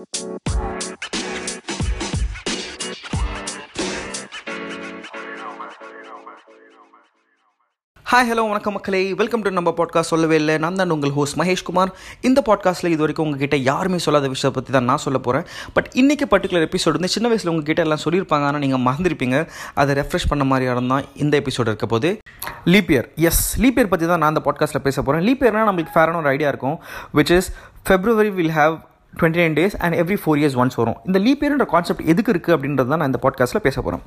Hi hello வணக்கம் மக்களே. Welcome to நம்ம பாட்காஸ்ட் சொல்லவே இல்லை. நான் தான் உங்கள் ஹோஸ்ட் மகேஷ்குமார் இந்த பாட்காஸ்ட்டில் இது வரைக்கும் உங்ககிட்ட யாருமே சொல்லாத விஷயத்தை பற்றி தான் நான் சொல்ல போகிறேன் பட் இன்றைக்கி பர்டிகுலர் எபிசோடு வந்து சின்ன வயசில் உங்ககிட்ட எல்லாம் சொல்லியிருப்பாங்க. ஆனால் நீங்கள் மறந்துருப்பீங்க. அதை ரெஃப்ரெஷ் பண்ண மாதிரி தான் இந்த எபிசோடு இருக்க போது. லீப்பியர் எஸ் லீப்பியர் பற்றி தான் நான் அந்த பாட்காஸ்ட்டில் பேச போகிறேன் லீப்பியர்னால் நம்மளுக்கு ஃபேரான ஒரு ஐடியா இருக்கும் which is February will have twenty nine days and every four years once வரும். இந்த லீப் இயர்ன்ற கான்செப்ட் எதுக்கு இருக்குது அப்படின்றது தான் நான் இந்த பாட்காஸ்ட்டில் பேச போகிறேன்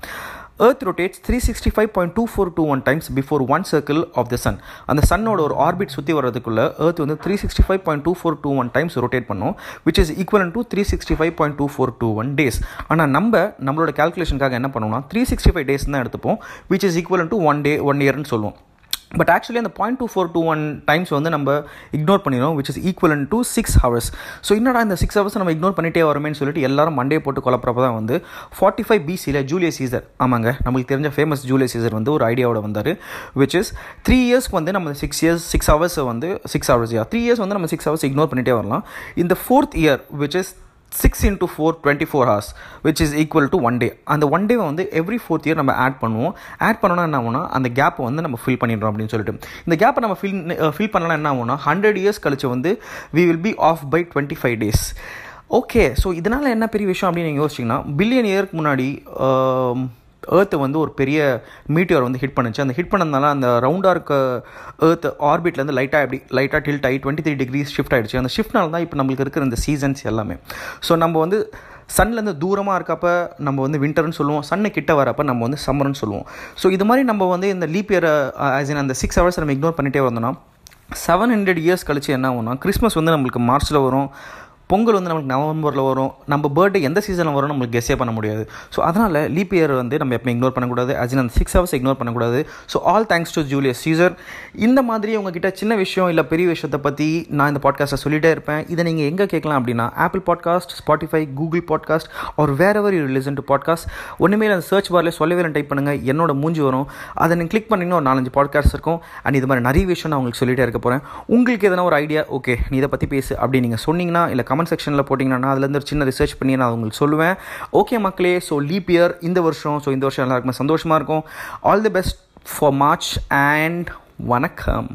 earth rotates three sixty five point two four two one times before one circle of the sun அந்த சன்னோட ஒரு ஆர்பிட் சுற்றி வர்றதுக்குள்ளே ஏர்த் வந்து three sixty five point two four two one times rotate பண்ணும் which is equal to three sixty five point two four two one days ஆனால் நம்ம நம்மளோட கேல்குலேஷனுக்காக என்ன பண்ணுவோம்னா த்ரீ சிக்ஸ்டி ஃபைவ் டேஸ் தான் எடுத்துப்போம் which is equal to one day one இயர்னு சொல்லுவோம். But actually அந்த point two four two one times வந்து நம்ம இக்னோர் பண்ணிடுறோம் which is equal to six hours so என்னடா இந்த சிக்ஸ் ஹவர்ஸ் நம்ம இக்னோர் பண்ணிட்டே வரமேன்னு சொல்லிட்டு எல்லாரும் மண்டே போட்டு குழப்பறப்ப தான் வந்து ஃபார்ட்டி ஃபைவ் பிசியில் ஜூலியஸ் சீசர் ஆமாங்க நம்மளுக்கு தெரிஞ்ச ஃபேமஸ் ஜூலியஸ் சீசர் வந்து ஒரு ஐடியாவோட வந்தார் விச் இஸ் த்ரீ இயர்ஸ்க்கு வந்து நம்ம சிக்ஸ் இயர்ஸ் சிக்ஸ் ஹவர்ஸ் வந்து சிக்ஸ் ஹவர்ஸ் யா த்ரீ இயர்ஸ் வந்து நம்ம சிக்ஸ் ஹவர்ஸ் இக்னோர் பண்ணிட்டே வரலாம். இந்த fourth year which is six into four twenty four hours which is equal to one day அந்த ஒன் டேவை வந்து எவ்ரி ஃபோர்த் இயர் நம்ம ஆட் பண்ணுவோம். ஆட் பண்ணோன்னா என்ன ஆகும்னா அந்த கேப்பை வந்து நம்ம ஃபில் பண்ணிடுறோம் அப்படின்னு சொல்லிட்டு. இந்த கேப்பை நம்ம ஃபில் ஃபில் பண்ணலாம் என்ன ஆகும்னா ஹண்ட்ரட் இயர்ஸ் கழிச்சு வந்து we will be off by twenty five days okay so இதனால் என்ன பெரிய விஷயம் அப்படின்னு நீங்கள் யோசிச்சிங்கன்னா பில்லியன் இயருக்கு முன்னாடி ஏர்த்து வந்து ஒரு பெரிய மீட்டியர் வந்து ஹிட் பண்ணுச்சு. அந்த ஹிட் பண்ணதுனால அந்த ரவுண்டாக இருக்க ஏர்த் ஆர்பிட்லேருந்து லைட்டாக எப்படி லைட்டாக டில்ட் ஆகி டுவெண்ட்டி த்ரீ டிகிரிஸ் ஷிஃப்ட் ஆகிடுச்சு அந்த ஷிஃப்ட்னால தான் இப்போ நம்மளுக்கு இருக்கிற இந்த சீசன்ஸ் எல்லாமே. ஸோ நம்ம வந்து சன்லேருந்து தூரமாக இருக்கப்ப நம்ம வந்து வின்டர்னு சொல்லுவோம். சன்னு கிட்ட வரப்போ நம்ம வந்து சம்மர்னு சொல்லுவோம். ஸோ இது மாதிரி நம்ம வந்து இந்த லீப் இயர் ஆஸ் இன் அந்த சிக்ஸ் ஹவர்ஸ் நம்ம இக்னோர் பண்ணிகிட்டே வந்தோம்னா செவன் ஹண்ட்ரட் இயர்ஸ் கழிச்சு என்ன ஆகும்னா கிறிஸ்மஸ் வந்து நம்மளுக்கு மார்ச்சில் வரும். பொங்கல் வந்து நம்மளுக்கு நவம்பரில் வரும். நம்ம பர்த்டே எந்த சீசனில் வரும் நம்மளுக்கு கெஸ்ஸே பண்ண முடியாது. ஸோ அதனால் லீப் இயர் வந்து நம்ம எப்போ இக்னோர் பண்ணக்கூடாது. அஜின் அந்த சிக்ஸ் ஹவர்ஸ் இக்னோர் பண்ணக்கூடாது. So all thanks to Julius Caesar இந்த மாதிரி உங்ககிட்ட சின்ன விஷயம் இல்லை பெரிய விஷயத்தை பற்றி நான் இந்த பாட்காஸ்ட்டை சொல்லிகிட்டே இருப்பேன். இதை நீங்கள் எங்கே கேட்கலாம் அப்படின்னா Apple Podcast Spotify Google Podcast ஒரு wherever you listen to podcast ஒன்றுமே அந்த சர்ச் பாரில் சொல்லவே டைப் பண்ணுங்கள் என்னோட மூஞ்சி வரும். அதை நீங்கள் கிளிக் பண்ணிங்கன்னா ஒரு நாலஞ்சு பாட்காஸ்ட் இருக்கும். அண்ட் இது மாதிரி நிறைய விஷயம் நான் உங்களுக்கு சொல்லிகிட்டே இருக்க போகிறேன் உங்களுக்கு எதனா ஒரு ஐடியா ஓகே நீ இதை பற்றி பேசு அப்படி நீங்கள் சொன்னீங்கன்னா இல்லை கமெண்ட் செக்ஷனில் போட்டிங்கன்னா அதுலேருந்து ஒரு சின்ன ரிசர்ச் பண்ணி நான் உங்களுக்கு சொல்லுவேன். ஓகே மக்களே ஸோ லீப் இயர் இந்த வருஷம் ஸோ இந்த வருஷம் எல்லாருக்குமே சந்தோஷமாக இருக்கும். All the best for March and வணக்கம்.